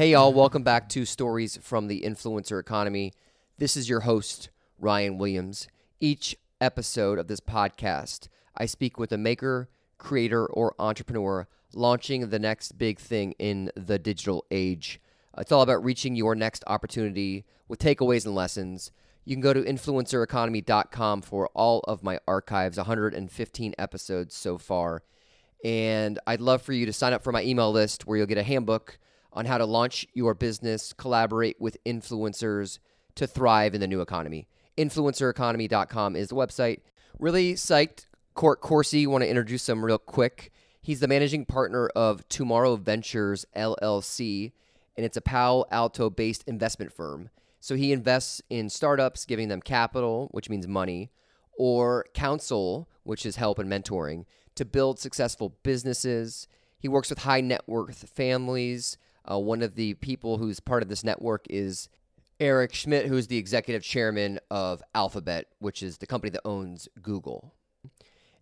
Hey, y'all, welcome back to Stories from the Influencer Economy. This is your host, Ryan Williams. Each episode of this podcast, I speak with a maker, creator, or entrepreneur launching the next big thing in the digital age. It's all about reaching your next opportunity with takeaways and lessons. You can go to influencereconomy.com for all of my archives, 115 episodes so far. And I'd love for you to sign up for my email list where you'll get a handbook on how to launch your business, collaborate with influencers to thrive in the new economy. Influencereconomy.com is the website. Really psyched. Court Coursey, want to introduce him real quick. He's the managing partner of Tomorrow Ventures LLC, and it's a Palo Alto based investment firm. So he invests in startups, giving them capital, which means money, or counsel, which is help and mentoring, to build successful businesses. He works with high net worth families. Uh, one of the people who's part of this network is Eric Schmidt, who's the executive chairman of Alphabet, which is the company that owns Google.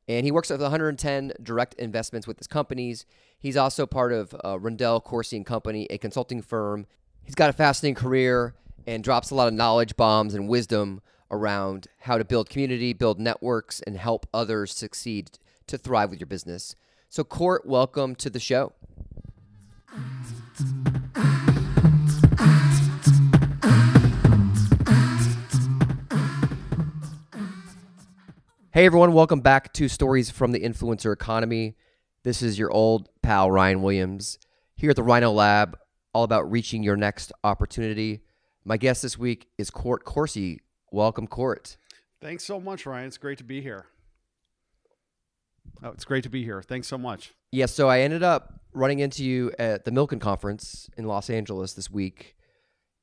And he works with 110 direct investments with his companies. He's also part of uh, Rundell Coursey and Company, a consulting firm. He's got a fascinating career and drops a lot of knowledge bombs and wisdom around how to build community, build networks, and help others succeed to thrive with your business. So, Court, welcome to the show. Hey everyone, welcome back to Stories from the Influencer Economy. This is your old pal Ryan Williams here at the Rhino Lab, all about reaching your next opportunity. My guest this week is Court Coursey. Welcome, Court. Thanks so much, Ryan. It's great to be here. Oh, it's great to be here. Thanks so much. Yeah, so I ended up running into you at the Milken conference in Los Angeles this week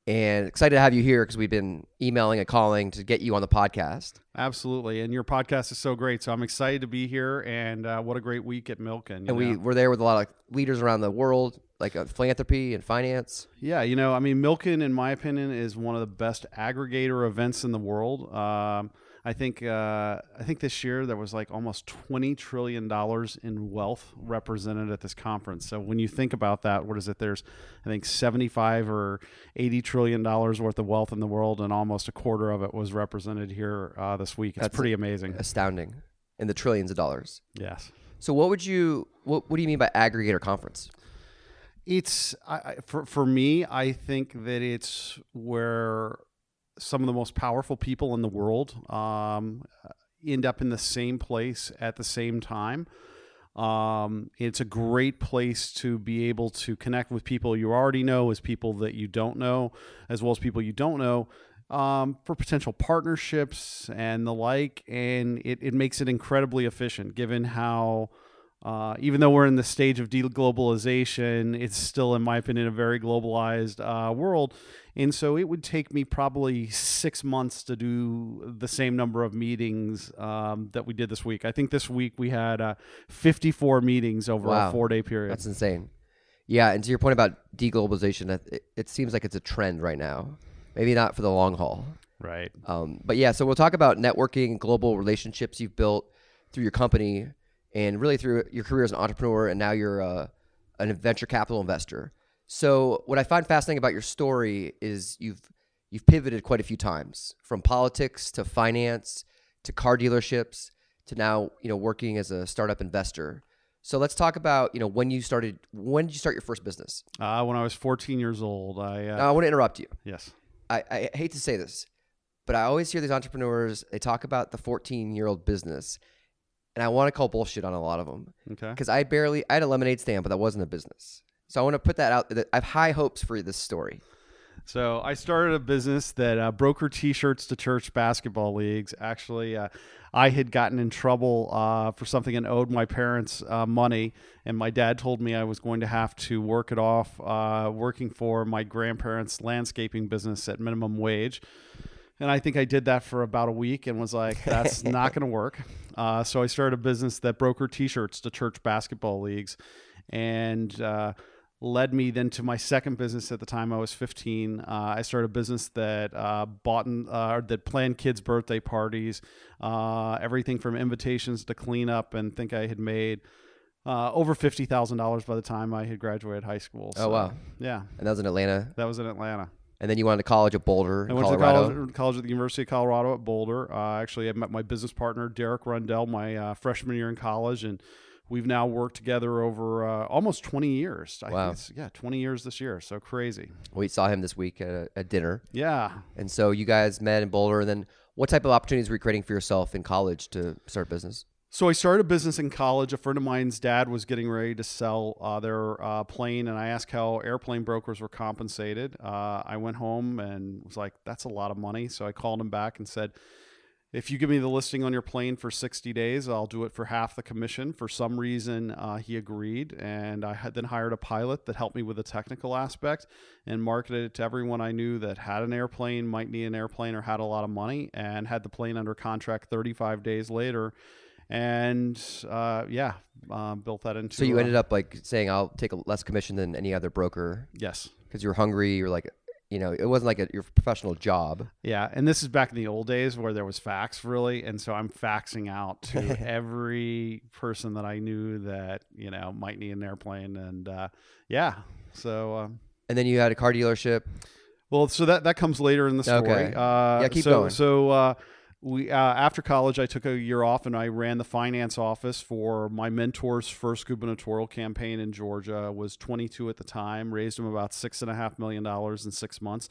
and excited to have you here because we've been emailing and calling to get you on the podcast. Absolutely, and your podcast is so great. So I'm excited to be here, and uh, what a great week at Milken. And know? we were there with a lot of leaders around the world, like uh, philanthropy and finance. Yeah, you know, I mean, Milken, in my opinion, is one of the best aggregator events in the world. Um, I think uh, I think this year there was like almost twenty trillion dollars in wealth represented at this conference. So when you think about that, what is it? There's I think seventy five or eighty trillion dollars worth of wealth in the world, and almost a quarter of it was represented here uh, this week. It's That's pretty amazing, astounding, in the trillions of dollars. Yes. So what would you what What do you mean by aggregator conference? It's I, for for me. I think that it's where some of the most powerful people in the world um, end up in the same place at the same time. Um, it's a great place to be able to connect with people you already know, as people that you don't know, as well as people you don't know, um, for potential partnerships and the like. And it, it makes it incredibly efficient given how uh, even though we're in the stage of deglobalization, it's still, in my opinion, a very globalized uh, world. And so it would take me probably six months to do the same number of meetings um, that we did this week. I think this week we had uh, 54 meetings over wow. a four day period. That's insane. Yeah. And to your point about deglobalization, it, it seems like it's a trend right now. Maybe not for the long haul. Right. Um, but yeah, so we'll talk about networking, global relationships you've built through your company and really through your career as an entrepreneur, and now you're uh, a, venture capital investor. So what I find fascinating about your story is you've you've pivoted quite a few times from politics to finance to car dealerships to now you know working as a startup investor. So let's talk about you know when you started. When did you start your first business? Uh, when I was 14 years old. I uh, now, I want to interrupt you. Yes. I, I hate to say this, but I always hear these entrepreneurs. They talk about the 14 year old business, and I want to call bullshit on a lot of them. Okay. Because I barely I had a lemonade stand, but that wasn't a business. So I want to put that out. I have high hopes for this story. So I started a business that uh, broker T-shirts to church basketball leagues. Actually, uh, I had gotten in trouble uh, for something and owed my parents uh, money, and my dad told me I was going to have to work it off, uh, working for my grandparents' landscaping business at minimum wage. And I think I did that for about a week and was like, that's not going to work. Uh, so I started a business that brokered T-shirts to church basketball leagues, and uh, led me then to my second business. At the time I was 15, uh, I started a business that uh, bought and, uh, that planned kids' birthday parties, uh, everything from invitations to cleanup, and think I had made. uh, over fifty thousand dollars by the time I had graduated high school. Oh wow! Yeah, And that was in Atlanta. that was in Atlanta. And then you went to college at Boulder, I went Colorado. to college, college at the University of Colorado at Boulder. Uh, actually, I met my business partner Derek Rundell my uh, freshman year in college, and we've now worked together over uh, almost twenty years. I Wow. think it's, yeah, twenty years this year. So crazy. We saw him this week at, a, at dinner. Yeah. And so you guys met in Boulder. And then what type of opportunities were you creating for yourself in college to start business? So I started a business in college. A friend of mine's dad was getting ready to sell uh, their uh, plane, and I asked how airplane brokers were compensated. Uh, I went home and was like, "That's a lot of money." So I called him back and said, "If you give me the listing on your plane for 60 days, I'll do it for half the commission." For some reason, uh, he agreed, and I had then hired a pilot that helped me with the technical aspect and marketed it to everyone I knew that had an airplane, might need an airplane, or had a lot of money, and had the plane under contract 35 days later and uh, yeah, uh, built that into. So you uh, ended up like saying, I'll take a less commission than any other broker yes, because you're hungry. You're like, you know, it wasn't like a, your professional job. yeah, and this is back in the old days where there was fax really, and so I'm faxing out to every person that I knew that you know might need an airplane, and uh, yeah, so. Um, And then you had a car dealership. Well, so that that comes later in the story. Okay. Uh, Yeah, keep so, going. So uh, we uh, after college, I took a year off and I ran the finance office for my mentor's first gubernatorial campaign in Georgia. I was 22 at the time. Raised him about six and a half million dollars in six months.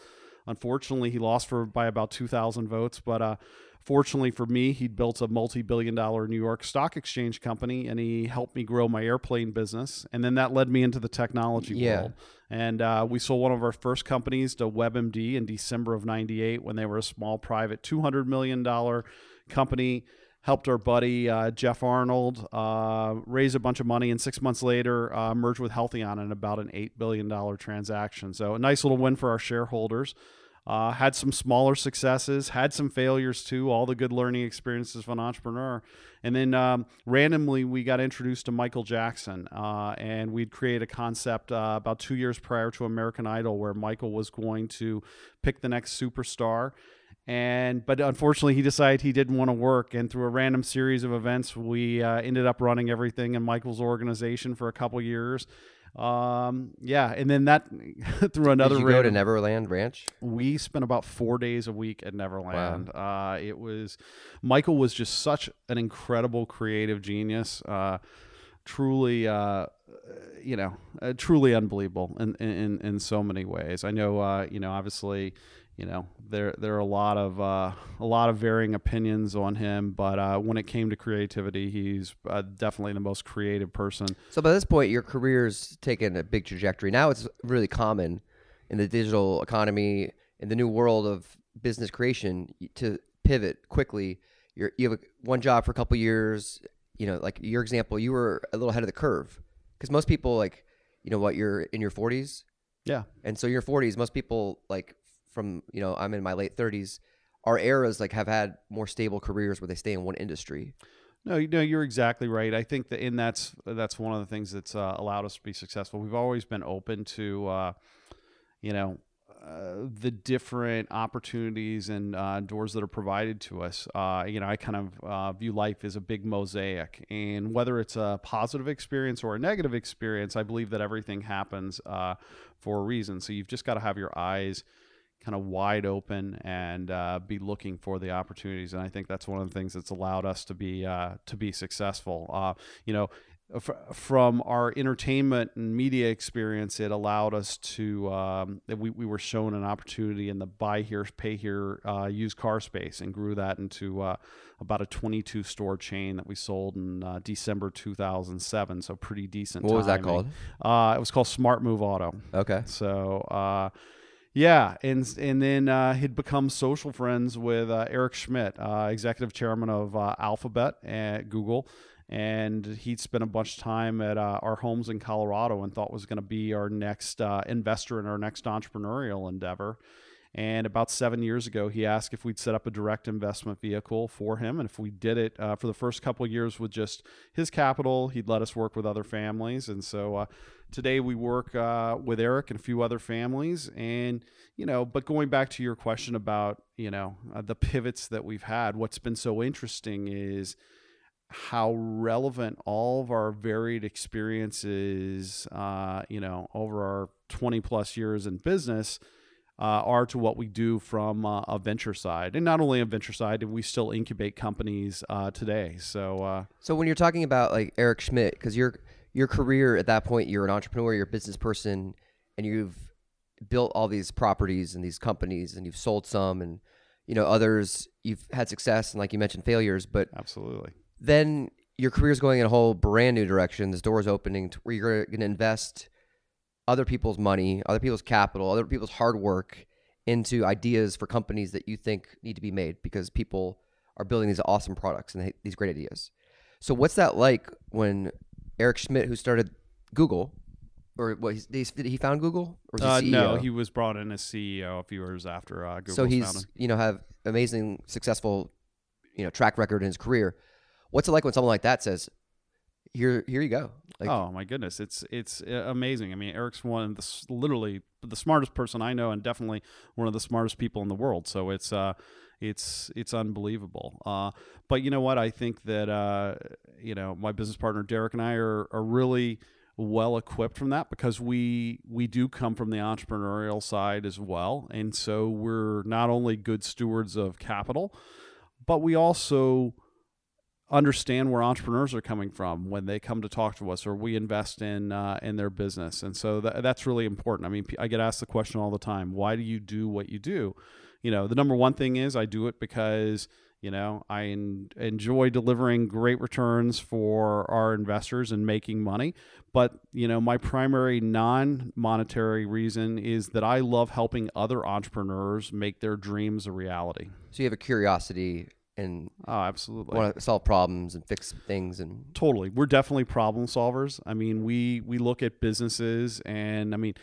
Unfortunately, he lost for by about 2,000 votes, but. Uh, Fortunately for me, he'd built a multi billion dollar New York Stock Exchange company and he helped me grow my airplane business. And then that led me into the technology Yeah. world. And uh, we sold one of our first companies to WebMD in December of 98 when they were a small private $200 million company. Helped our buddy uh, Jeff Arnold uh, raise a bunch of money, and six months later, uh, merged with Healtheon in about an $8 billion transaction. So, a nice little win for our shareholders. Uh, had some smaller successes, had some failures too, all the good learning experiences of an entrepreneur. And then um, randomly, we got introduced to Michael Jackson, uh, and we'd create a concept uh, about two years prior to American Idol where Michael was going to pick the next superstar. And but unfortunately, he decided he didn't want to work. And through a random series of events, we uh, ended up running everything in Michael's organization for a couple years. Um, yeah, and then that through another Did you go to Neverland Ranch? we spent about four days a week at Neverland. Uh, it was Michael was just such an incredible creative genius. Uh, truly, uh, you know, uh, truly unbelievable in, in in so many ways. I know, uh, you know, obviously, you know, there there are a lot of uh, a lot of varying opinions on him, but uh, when it came to creativity, he's uh, definitely the most creative person. So by this point, your career's taken a big trajectory. Now it's really common in the digital economy, in the new world of business creation, to pivot quickly. You're, you have a, one job for a couple years. You know, like your example, you were a little ahead of the curve because most people, like, you know, what you're in your 40s, Yeah, and so your 40s, most people like from you know, I'm in my late 30s. Our eras like have had more stable careers where they stay in one industry. No, you know, you're exactly right. I think that in that's that's one of the things that's uh, allowed us to be successful. We've always been open to, uh, you know, uh, the different opportunities and uh, doors that are provided to us. Uh, you know, I kind of uh, view life as a big mosaic, and whether it's a positive experience or a negative experience, I believe that everything happens uh, for a reason. So you've just got to have your eyes kind of wide open and uh, be looking for the opportunities. And I think that's one of the things that's allowed us to be uh, to be successful. Uh, you know, f- from our entertainment and media experience, it allowed us to um, that we, we were shown an opportunity in the buy here, pay here uh, used car space, and grew that into uh, about a 22 store chain that we sold in uh, December 2007. So pretty decent. What was that called? Uh, it was called Smart Move Auto. Okay. So uh, yeah, and and then uh, he'd become social friends with uh, Eric Schmidt, uh, executive chairman of uh, Alphabet at Google, and he'd spent a bunch of time at uh, our homes in Colorado and thought was going to be our next uh, investor in our next entrepreneurial endeavor. And about seven years ago, he asked if we'd set up a direct investment vehicle for him. And if we did it for the first couple of years with just his capital, he'd let us work with other families. And so today we work uh, with Eric and a few other families. And, you know, but going back to your question about, you know, uh, the pivots that we've had, what's been so interesting is how relevant all of our varied experiences, uh, you know, over our 20 plus years in business uh, are to what we do from uh, a venture side. And not only a venture side, we still incubate companies uh, today. So, uh, So when you're talking about like Eric Schmidt, because your your career at that point, you're an entrepreneur, you're a business person, and you've built all these properties and these companies, and you've sold some, and you know others you've had success and like you mentioned failures, but absolutely. then your career's going in a whole brand new direction. This door is opening to where you're going to invest other people's money, other people's capital, other people's hard work into ideas for companies that you think need to be made because people are building these awesome products and these great ideas. So what's that like when Eric Schmidt, who started Google, or what he's, did he found Google or was Uh, no, he was brought in as CEO a few years after uh, Google. so he's founding. you know have amazing successful you know track record in his career. What's it like when someone like that says, "Here, here you go"? Like, oh my goodness, it's it's uh, amazing. I mean, Eric's one of the literally the smartest person I know, and definitely one of the smartest people in the world. So it's uh, it's it's unbelievable. Uh, but you know what? I think that uh, you know my business partner Derek and I are are really well equipped from that because we we do come from the entrepreneurial side as well, and so we're not only good stewards of capital, but we also understand where entrepreneurs are coming from when they come to talk to us or we invest in uh, in their business. And so that, that's really important. I mean i get asked the question all the time why do you do what you do? You know the number one thing is i do it because you know i en- enjoy delivering great returns for our investors and making money. But you know my primary non-monetary reason is that i love helping other entrepreneurs make their dreams a reality. So you have a curiosity and oh absolutely. want to solve problems and fix things and totally. We're definitely problem solvers. I mean we we look at businesses and i mean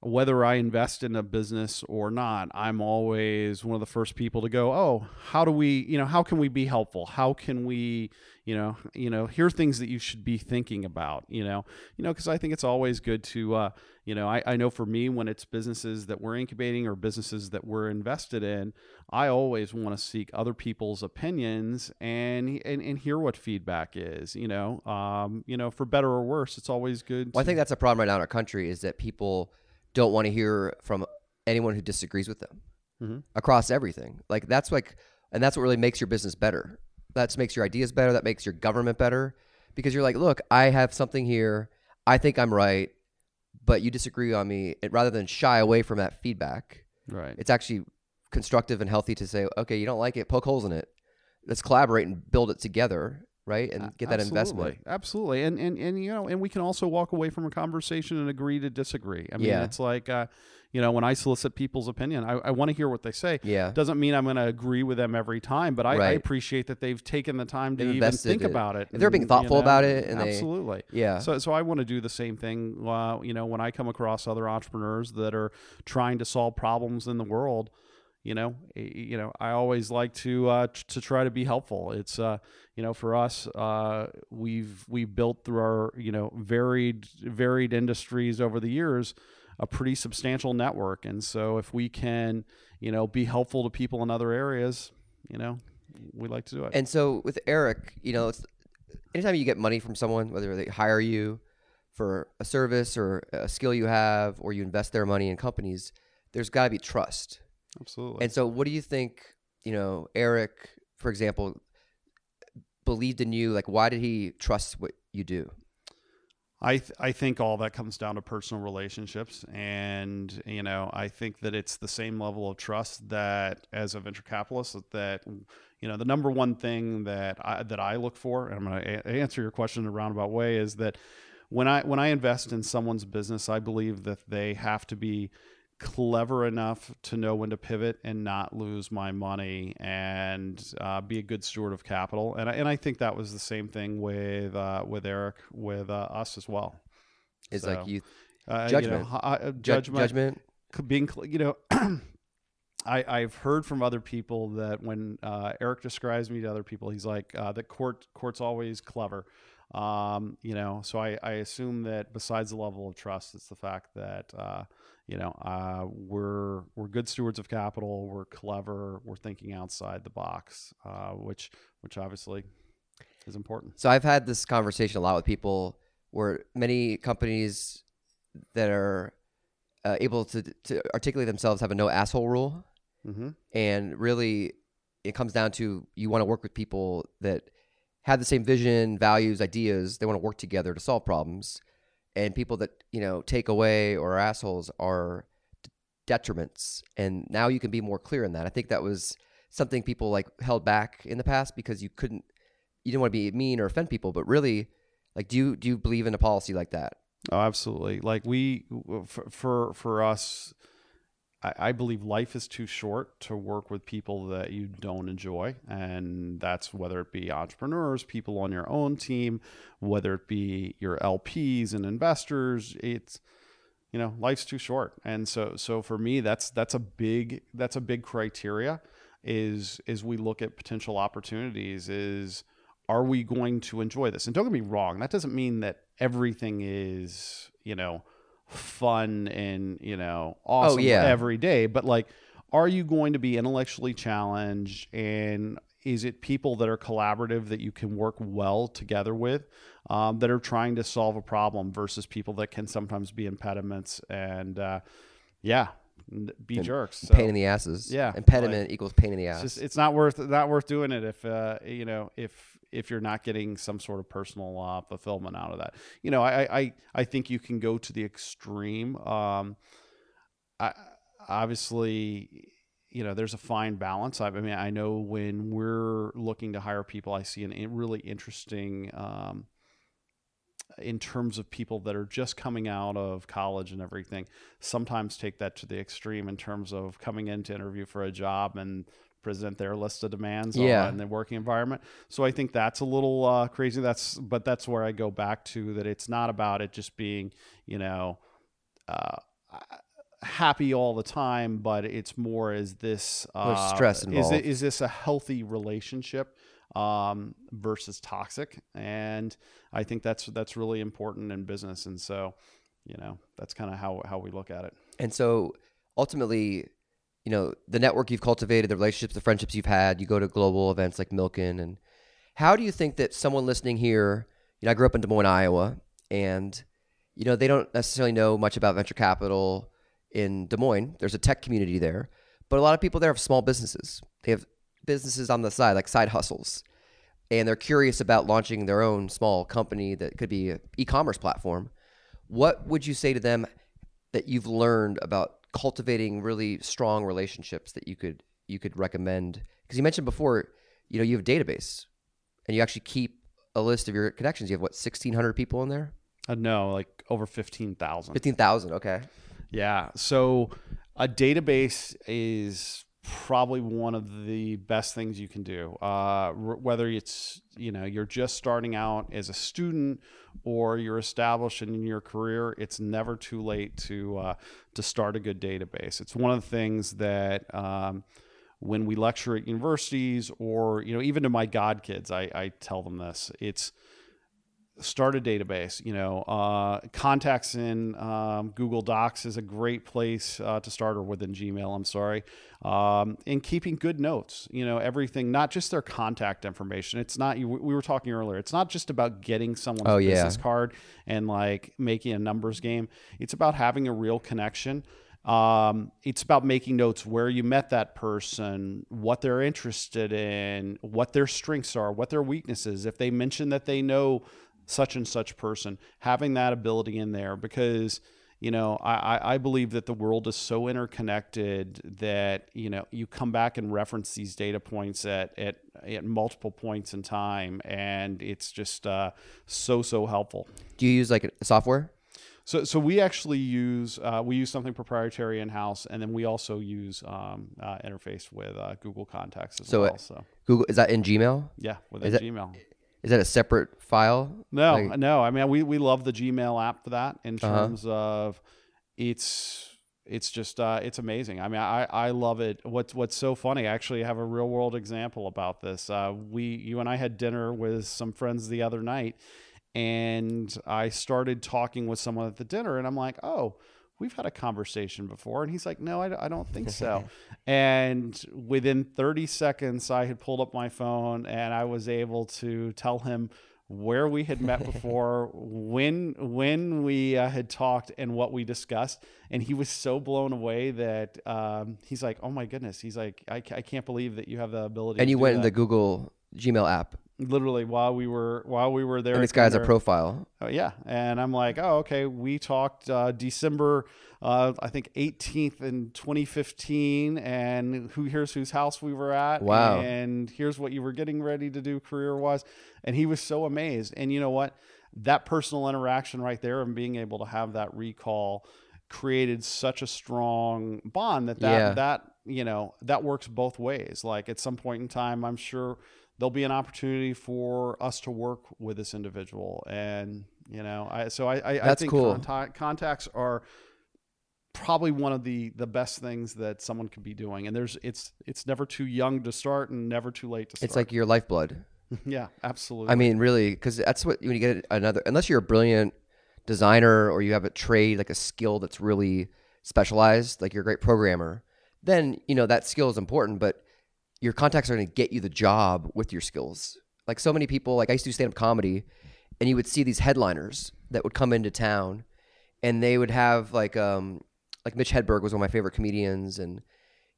whether i invest in a business or not i'm always one of the first people to go oh how do we you know how can we be helpful? How can we you know you know here are things that you should be thinking about you know you know because i think it's always good to uh you know I, I know for me when it's businesses that we're incubating or businesses that we're invested in i always want to seek other people's opinions and, and and hear what feedback is you know um you know for better or worse it's always good well, I think that's a problem right now in our country is that people don't want to hear from anyone who disagrees with them Mhm. across everything. Like that's like, and that's what really makes your business better. That makes your ideas better. That makes your government better because you're like, look, I have something here. I think I'm right, but you disagree on me. It, rather than shy away from that feedback, right it's actually constructive and healthy to say, okay, you don't like it, poke holes in it. Let's collaborate and build it together, right? And get that investment. Absolutely. And, and, and, you know, and we can also walk away from a conversation and agree to disagree. I mean, Yeah. it's like, uh, you know, when I solicit people's opinion, I, I want to hear what they say. Yeah. Doesn't mean I'm going to agree with them every time, but I, I appreciate that they've taken the time to They've even think it. about it. If they're being and, you thoughtful know, about it and they- absolutely. Yeah. So, so I want to do the same thing. Uh, you know, when I come across other entrepreneurs that are trying to solve problems in the world, you know, you know, I always like to uh, t- to try to be helpful. It's uh, you know, for us, uh, we've we've built through our you know varied varied industries over the years a pretty substantial network, and so if we can, you know, be helpful to people in other areas, you know, we like to do it. And so with Eric, you know, it's anytime you get money from someone, whether they hire you for a service or a skill you have, or you invest their money in companies, there's got to be trust. Absolutely. And so, what do you think? You know, Eric, for example, believed in you. Like, why did he trust what you do? I th- I think all that comes down to personal relationships, and you know I think that it's the same level of trust that as a venture capitalist that you know the number one thing that I that I look for, and I'm going to a- answer your question in a roundabout way, is that when I when I invest in someone's business, I believe that they have to be clever enough to know when to pivot and not lose my money and uh, be a good steward of capital. And I, and I think that was the same thing with uh, with Eric with uh, us as well. Is So, like you Uh, Judgment. you know, uh, judgment, judgment. c- being you know. I, I've heard from other people that when uh, Eric describes me to other people, he's like uh, that court court's always clever. Um, you know, so I, I assume that besides the level of trust, it's the fact that uh, you know uh, we're we're good stewards of capital, we're clever, we're thinking outside the box, uh, which which obviously is important. So I've had this conversation a lot with people where many companies that are uh, able to to articulate themselves have a no asshole rule, Mm-hmm. and really it comes down to you want to work with people that have the same vision, values, ideas. They want to work together to solve problems, and people that you know take away or assholes are detriments. And now you can be more clear in that. I think that was something people like held back in the past because you couldn't, you didn't want to be mean or offend people. But really, like, do you do you believe in a policy like that? Oh, absolutely. Like we, for for, for us, I, I believe life is too short to work with people that you don't enjoy, and that's whether it be entrepreneurs, people on your own team, whether it be your LPs and investors. It's you know life's too short, and so so for me, that's that's a big that's a big criteria. Is is we look at potential opportunities is are we going to enjoy this? And don't get me wrong, that doesn't mean that everything is, you know, fun and, you know, awesome yeah. every day, but like are you going to be intellectually challenged and is it people that are collaborative that you can work well together with um, that are trying to solve a problem versus people that can sometimes be impediments and uh, yeah be And jerks So- pain in the asses. Yeah, Impediment equals pain in the ass. it's just it's not worth not worth doing it if uh, you know if if you're not getting some sort of personal uh, fulfillment out of that. You know, I I I think you can go to the extreme. Um, I obviously. You know, there's a fine balance. I, I mean, I know when we're looking to hire people, I see an, really interesting um, in terms of people that are just coming out of college and everything sometimes take that to the extreme in terms of coming in to interview for a job and present their list of demands Yeah. on the working environment. So i think that's a little uh, crazy. That's but that's where i go back to that it's not about it just being you know uh, happy all the time but it's more is this uh, stress is, involved. it, is this a healthy relationship um, versus toxic? And i think that's that's really important in business. And so you know that's kind of how how we look at it. And so ultimately, you know, the network you've cultivated, the relationships, the friendships you've had, you go to global events like Milken. And how do you think that someone listening here, you know, I grew up in Des Moines, Iowa, and, you know, they don't necessarily know much about venture capital in Des Moines. There's a tech community there, but a lot of people there have small businesses. They have businesses on the side, like side hustles. And they're curious about launching their own small company that could be an e commerce platform. What would you say to them that you've learned about cultivating really strong relationships that you could you could recommend. Because you mentioned before you know you have a database and you actually keep a list of your connections. You have what 1600 people in there? Uh, no like over 15000 15000 okay. Yeah. So a database is probably one of the best things you can do. Uh, whether it's you know you're just starting out as a student or you're established in your career, it's never too late to uh, to start a good database. It's one of the things that. Um, when we lecture at universities or you know even to my god kids I, I tell them this it's start a database you know uh, contacts in um, google docs is a great place uh, to start or within gmail i'm sorry um, and keeping good notes you know everything not just their contact information it's not you we were talking earlier it's not just about getting someone's Oh, yeah. business card and like making a numbers game it's about having a real connection um, it's about making notes where you met that person, what they're interested in, what their strengths are, what their weaknesses. If they mention that they know such and such person, having that ability in there because you know I, I- believe that the world is so interconnected that you know you come back and reference these data points at at, at multiple points in time and it's just uh, so so helpful do you use like software so, so we actually use uh, we use something proprietary in house, and then we also use um, uh, interface with uh, Google Contacts as So well. it- So google is that in gmail yeah, it- Gmail. Is that a separate file No, Like- no. I mean, we, we love the Gmail app for that in Uh-huh. terms of it's it's just uh, it's amazing. I mean, I, I love it. What's what's so funny? I actually have a real world example about this. Uh, we you and I had dinner with some friends the other night, and I started talking with someone at the dinner, and I'm like, oh. We've had a conversation before. And he's like, no, I, I don't think so. and within 30 seconds, I had pulled up my phone and I was able to tell him where we had met before, when when we uh, had talked, and what we discussed. And he was so blown away that um, he's like, "Oh my goodness!" He's like, "I, I can't believe that you have the ability." And you went in the Google Gmail app, literally while we were while we were there. and this guy's has a profile. Oh, yeah, and I'm like, oh, okay. We talked uh, December, uh, I think 18th in 2015, and who here's whose house we were at. Wow. And here's what you were getting ready to do career wise, and he was so amazed. And you know what? That personal interaction right there, and being able to have that recall, created such a strong bond that that Yeah. that you know that works both ways. Like at some point in time, I'm sure there'll be an opportunity for us to work with this individual and you know i so i i, I think cool. contact, contacts are probably one of the the best things that someone could be doing and there's it's it's never too young to start and never too late to start It's like your lifeblood. yeah absolutely I mean, really, because that's what when you get another. Unless you're a brilliant designer or you have a trade like a skill that's really specialized, like you're a great programmer, then you know that skill is important. But your contacts are going to get you the job with your skills. Like so many people, like I used to do stand up comedy, and you would see these headliners that would come into town, and they would have like um like Mitch Hedberg was one of my favorite comedians, and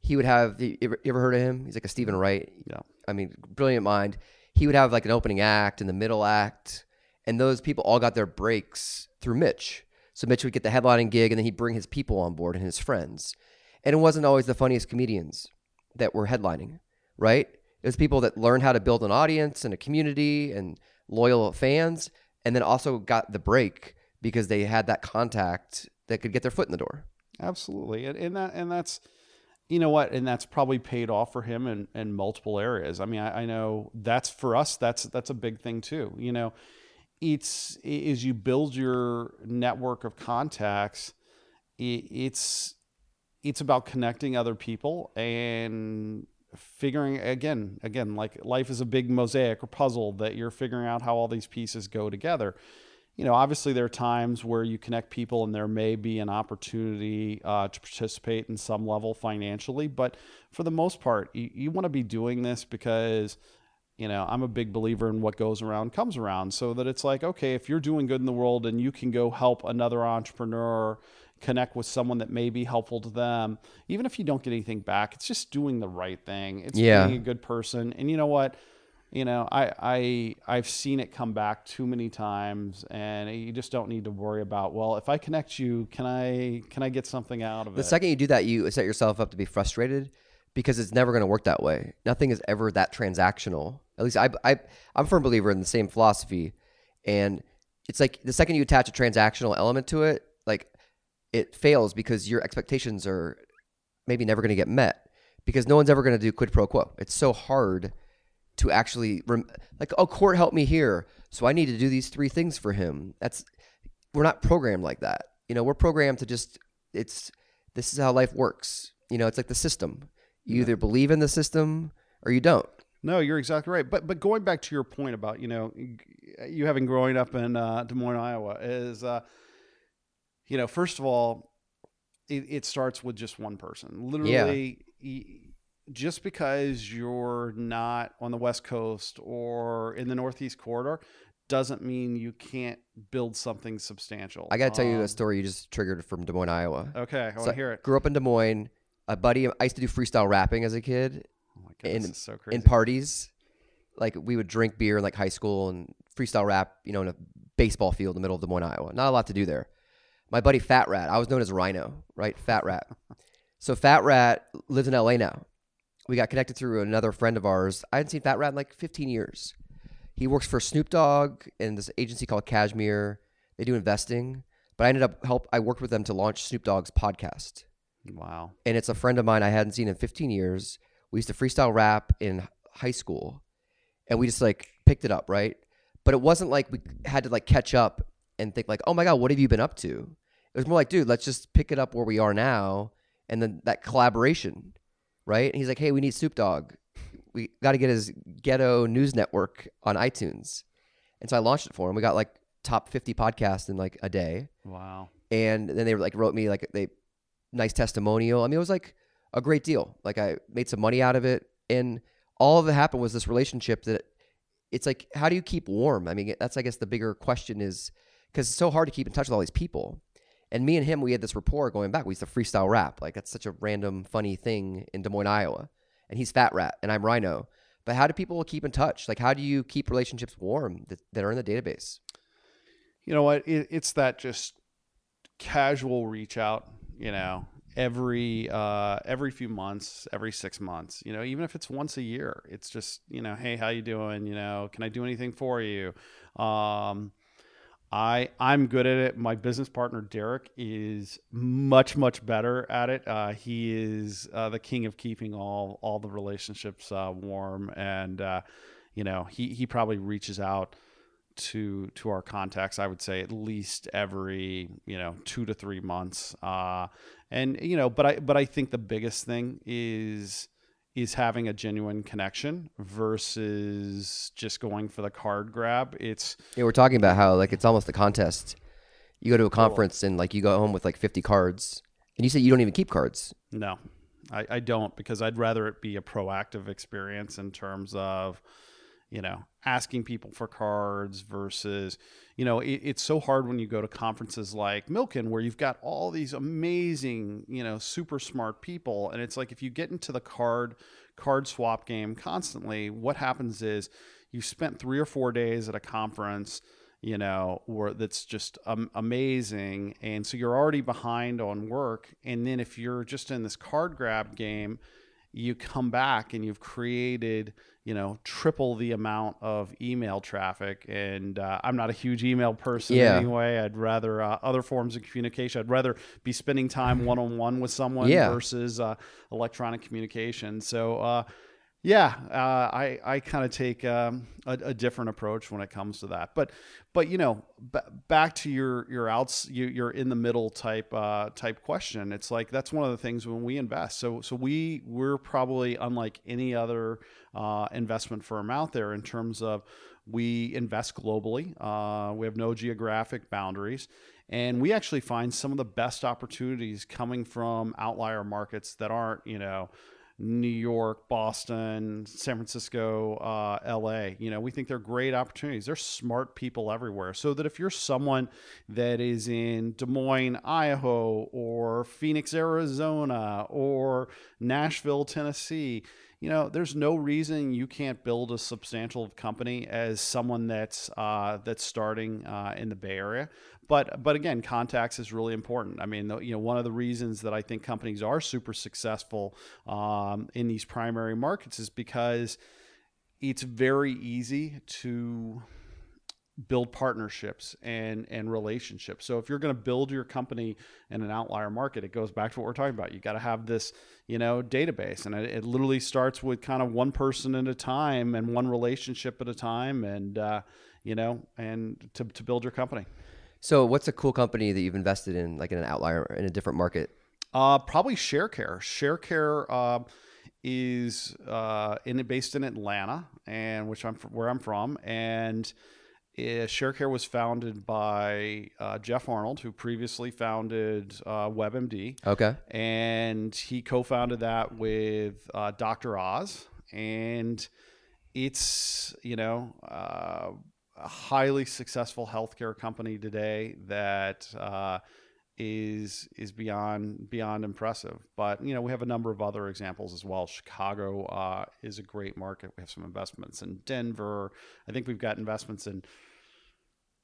he would have. You ever, you ever heard of him? He's like a Steven Wright. Yeah. I mean, brilliant mind. He would have like an opening act and the middle act, and those people all got their breaks through Mitch. So Mitch would get the headlining gig, and then he'd bring his people on board and his friends. And it wasn't always the funniest comedians that were headlining, right? It was people that learned how to build an audience and a community and loyal fans, and then also got the break because they had that contact that could get their foot in the door. absolutely and, and that and that's you know what and that's probably paid off for him in, in multiple areas i mean I, I know that's for us that's that's a big thing too you know it's as you build your network of contacts i it's it's about connecting other people and figuring again again like life is a big mosaic or puzzle that you're figuring out how all these pieces go together you know, obviously there are times where you connect people and there may be an opportunity uh, to participate in some level financially. But for the most part, you, you want to be doing this because, you know, I'm a big believer in what goes around comes around. So that it's like, okay, if you're doing good in the world and you can go help another entrepreneur connect with someone that may be helpful to them, even if you don't get anything back, it's just doing the right thing. It's Yeah. being a good person. And you know what? you know i i i've seen it come back too many times and you just don't need to worry about well if i connect you can i can i get something out of it? The second you do that, you set yourself up to be frustrated because it's never going to work that way. Nothing is ever that transactional. At least I, I, I'm a firm believer in the same philosophy. And it's like the second you attach a transactional element to it, it fails because your expectations are maybe never going to get met because no one's ever going to do quid pro quo. It's so hard to actually rem- like, oh, court help me here, so I need to do these three things for him. That's we're not programmed like that. You know, we're programmed to just it's this is how life works. You know, it's like the system. You either believe in the system or you don't. no you're exactly right but but going back to your point about you know you having growing up in uh, des moines iowa is uh you know first of all it, it starts with just one person literally y- just because you're not on the west coast or in the northeast corridor doesn't mean you can't build something substantial I got to tell you Um, a story you just triggered from Des Moines, Iowa. okay i want So, to hear it Grew up in Des Moines. A buddy, I used to do freestyle rapping as a kid oh my goodness in- it's so crazy in parties. Like we would drink beer in like high school and freestyle rap, you know, in a baseball field in the middle of Des Moines, Iowa. Not a lot to do there. My buddy Fat Rat, I was known as Rhino, right? Fat Rat. so Fat Rat lives in LA now. We got connected through another friend of ours. I hadn't seen Fat Rat in like 15 years. He works for Snoop Dogg and this agency called Cashmere. They do investing, but I ended up help. I worked with them to launch Snoop Dogg's podcast wow and it's a friend of mine I hadn't seen in 15 years. We used to freestyle rap in high school, and we just like picked it up, right? But it wasn't like we had to like catch up and think like, oh my god, what have you been up to? It was more like, dude, let's just pick it up where we are now, and then that collaboration, right? And he's like, hey, we need Snoop Dogg. We got to get his ghetto news network on iTunes, and so I launched it for him. We got like top 50 podcasts in like a day wow and then they were like wrote me like they nice testimonial. I mean, it was like a great deal. Like I made some money out of it, and all that happened was this relationship that it's like, how do you keep warm? I mean, that's I guess the bigger question is because it's so hard to keep in touch with all these people. And me and him, we had this rapport going back. We used to freestyle rap. Like that's such a random, funny thing in Des Moines, Iowa. And he's Fat Rat, and I'm Rhino. But how do people keep in touch? Like, how do you keep relationships warm that, that are in the database? You know what? It, it's that just casual reach out. You know, every uh, every few months, every six months. You know, even if it's once a year, it's just you know, hey, how you doing? You know, can I do anything for you? Um, I I'm good at it. My business partner Derek is much much better at it. Uh, he is uh, the king of keeping all all the relationships uh, warm, and uh, you know he he probably reaches out to to our contacts. I would say at least every you know two to three months. Uh, and you know, but I but I think the biggest thing is is having a genuine connection versus just going for the card grab. It's yeah, we're talking about how like it's almost a contest. You go to a conference and like you go home with like 50 cards, and you say you don't even keep cards. No, I, I don't because I'd rather it be a proactive experience in terms of you know asking people for cards versus you know it, it's so hard when you go to conferences like milken where you've got all these amazing you know super smart people. And it's like if you get into the card card swap game constantly what happens is you spent three or four days at a conference you know or that's just um, amazing. And so you're already behind on work. And then if you're just in this card grab game you come back and you've created you know triple the amount of email traffic and uh, i'm not a huge email person yeah. anyway i'd rather uh, other forms of communication i'd rather be spending time one-on-one with someone yeah. versus uh, electronic communication so uh, yeah, uh, I I kind of take um, a, a, different approach when it comes to that. But but you know, b- back to your your outs, you, you're in the middle type uh, type question. It's like that's one of the things when we invest. So so we we're probably unlike any other uh, investment firm out there in terms of we invest globally. Uh, we have no geographic boundaries. And we actually find some of the best opportunities coming from outlier markets that aren't, you know, New York, Boston, San Francisco, uh, LA. You know, we think they're great opportunities. There's smart people everywhere. So that if you're someone that is in Des Moines, Idaho, or Phoenix, Arizona, or Nashville, Tennessee, you know, there's no reason you can't build a substantial company as someone that's uh, that's starting uh, in the Bay Area but but again, contacts is really important. I mean, you know, one of the reasons that I think companies are super successful um, in these primary markets is because it's very easy to build partnerships and and relationships. So if you're going to build your company in an outlier market, it goes back to what we're talking about. You got to have this, you know, database, and it, it, literally starts with kind of one person at a time and one relationship at a time, and uh, you know, and to to build your company. So, what's a cool company that you've invested in, like in an outlier in a different market? Uh, probably ShareCare. ShareCare uh, is uh, in based in Atlanta, and which I'm where I'm from, and uh, ShareCare was founded by uh, Jeff Arnold, who previously founded uh, WebMD. Okay, and he co-founded that with uh, Dr. Oz, and it's you know uh, a highly successful healthcare company today that uh, is is beyond beyond impressive. But you know, we have a number of other examples as well. Chicago uh, is a great market. We have some investments in Denver. I think we've got investments in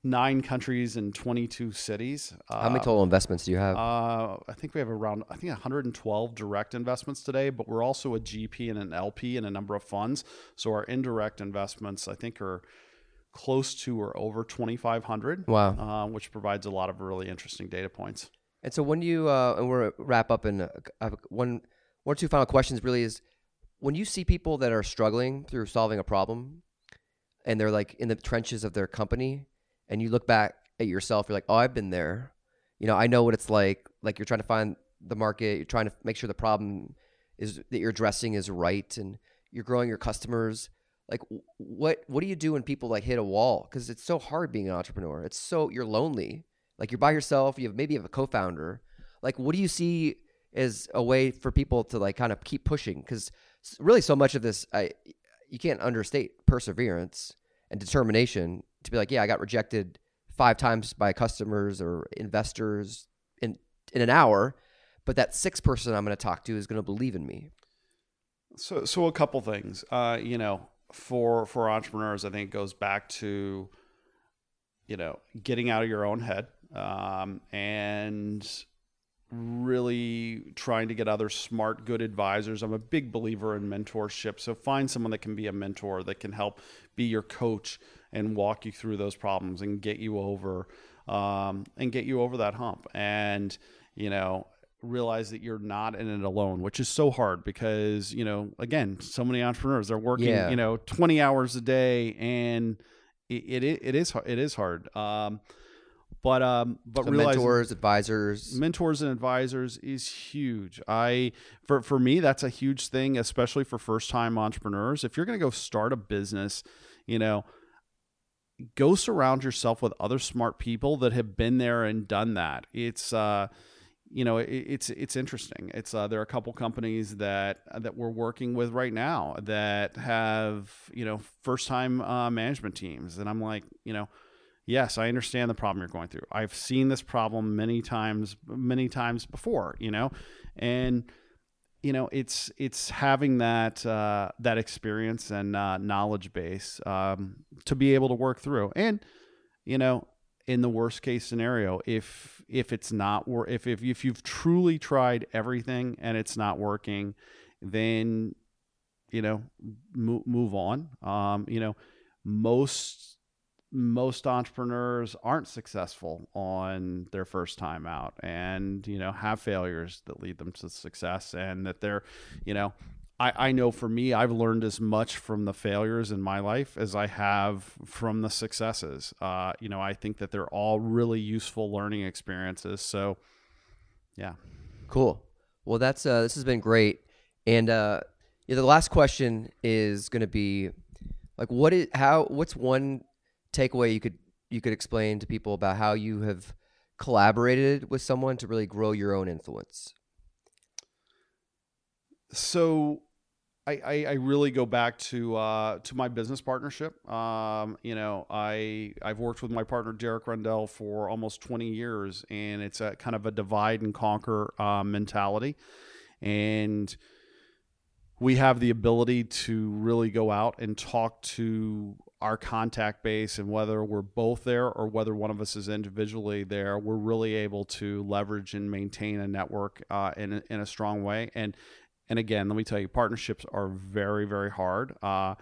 nine countries and 22 cities. How many total investments do you have? Uh, I think we have around, I think 112 direct investments today, but we're also a GP and an LP in a number of funds. So our indirect investments, I think, are close to or over 2,500. Wow. Uh, which provides a lot of really interesting data points. And so when you, uh, and we're wrap up in uh, one, one or two final questions really is when you see people that are struggling through solving a problem and they're like in the trenches of their company and you look back at yourself, you're like, oh, I've been there. You know, I know what it's like. Like you're trying to find the market, you're trying to make sure the problem is that you're addressing is right and you're growing your customers like what what do you do when people like hit a wall because it's so hard being an entrepreneur it's so you're lonely like you're by yourself. You have maybe you have a co-founder. Like, what do you see as a way for people to like kind of keep pushing? Because really, so much of this, I you can't understate perseverance and determination to be like, yeah, I got rejected five times by customers or investors in in an hour, but that sixth person I'm going to talk to is going to believe in me. So, so a couple things. Uh, you know, for for entrepreneurs, I think it goes back to you know getting out of your own head um, and really trying to get other smart, good advisors. I'm a big believer in mentorship. So find someone that can be a mentor that can help be your coach and walk you through those problems and get you over um, and get you over that hump. And you know, realize that you're not in it alone, which is so hard because, you know, again, so many entrepreneurs they're working, Yeah. you know, 20 hours a day and it it, it is it is hard. Um, but um, but So mentors, advisors. mentors and advisors is huge. I for for me that's a huge thing, especially for first time entrepreneurs. If you're going to go start a business, you know, go surround yourself with other smart people that have been there and done that. It's uh you know it, it's it's interesting. It's uh, there are a couple companies that that we're working with right now that have you know first time uh, management teams, and I'm like you know yes, I understand the problem you're going through. I've seen this problem many times, many times before, you know, and you know, it's it's having that uh, that experience and uh, knowledge base um, to be able to work through, and you know, in the worst case scenario, if if it's not wor- if if if you've truly tried everything and it's not working, then you know, move move on. Um, you know, most most entrepreneurs aren't successful on their first time out and you know have failures that lead them to success and that they're you know I, I know for me i've learned as much from the failures in my life as i have from the successes uh, you know i think that they're all really useful learning experiences so yeah Cool. Well, that's uh, this has been great. And uh, yeah, the last question is going to be like, what is how? What's one takeaway you could you could explain to people about how you have collaborated with someone to really grow your own influence? so I, I, I really go back to uh, to my business partnership. Um, you know, I I've worked with my partner Derek Rundell for almost 20 years, and it's a kind of a divide and conquer uh, mentality, and we have the ability to really go out and talk to our contact base and whether we're both there or whether one of us is individually there we're really able to leverage and maintain a network uh, in, a, in a strong way and and again let me tell you partnerships are very very hard uh,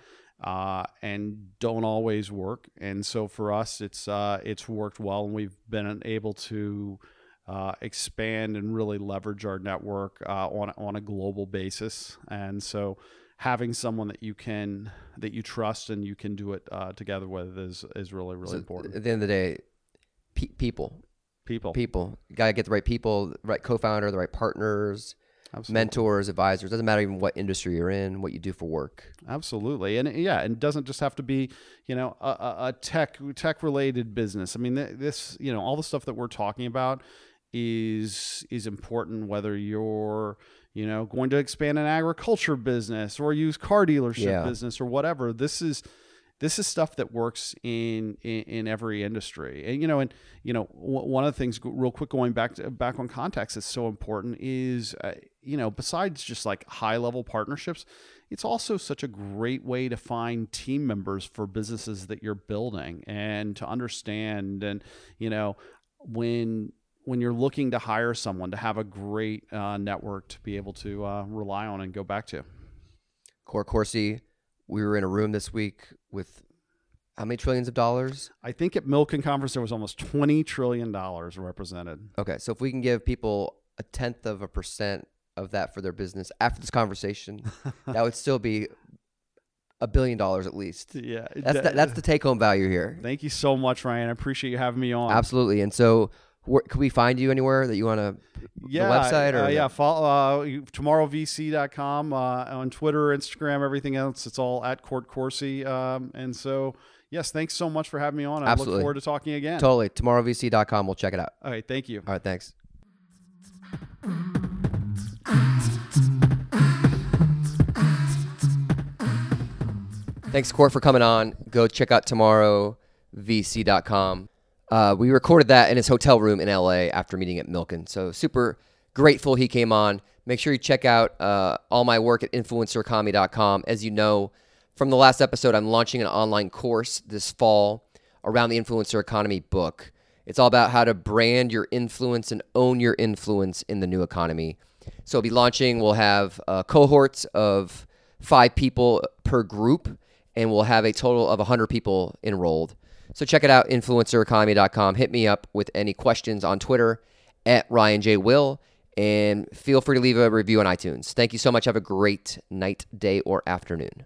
uh, and don't always work. And so for us it's uh, it's worked well and we've been able to uh, expand and really leverage our network uh, on on a global basis. And so, having someone that you can that you trust and you can do it uh, together with is is really really So, important. At the end of the day, pe- people, People, people, you gotta get the right people, the right co-founder, the right partners, Absolutely. mentors, advisors. Doesn't matter even what industry you're in, what you do for work. Absolutely, and yeah, and it doesn't just have to be you know a, a, tech tech related business. I mean, this you know all the stuff that we're talking about is is important whether you're you know going to expand an agriculture business or use car dealership Yeah. business or whatever. This is this is stuff that works in, in in every industry and you know and you know w- one of the things real quick going back to back on context that's so important is uh, you know besides just like high level partnerships it's also such a great way to find team members for businesses that you're building and to understand and you know when when you're looking to hire someone to have a great uh, network to be able to uh, rely on and go back to Court Coursey, we were in a room this week with how many trillions of dollars? I think at Milken Conference there was almost twenty trillion dollars represented. Okay, so if we can give people a tenth of a percent of that for their business after this conversation, that would still be a billion dollars at least. Yeah, That's the, that's the take home value here. Thank you so much, Ryan. I appreciate you having me on. Absolutely. And so, where, could we find you anywhere that you want to? yeah, website or uh, yeah, follow uh, tomorrowvc.com uh, on Twitter, Instagram, everything else. It's all at Court Coursey, um, and so Yes, thanks so much for having me on. I Absolutely. look forward to talking again. Totally. TomorrowVC.com. We'll check it out. All right, thank you. All right. Thanks. Thanks, Court, for coming on. Go check out tomorrowvc.com. Uh, we recorded that in his hotel room in LA after meeting at Milken. So super grateful he came on. Make sure you check out uh, all my work at influencereconomy.com. As you know from the last episode, I'm launching an online course this fall around the influencer economy book. It's all about how to brand your influence and own your influence in the new economy. So, we'll be launching, we'll have uh, cohorts of five people per group, and we'll have a total of 100 people enrolled. So, check it out, influencereconomy.com. Hit me up with any questions on Twitter at Ryan J. Will, and feel free to leave a review on iTunes. Thank you so much. Have a great night, day, or afternoon.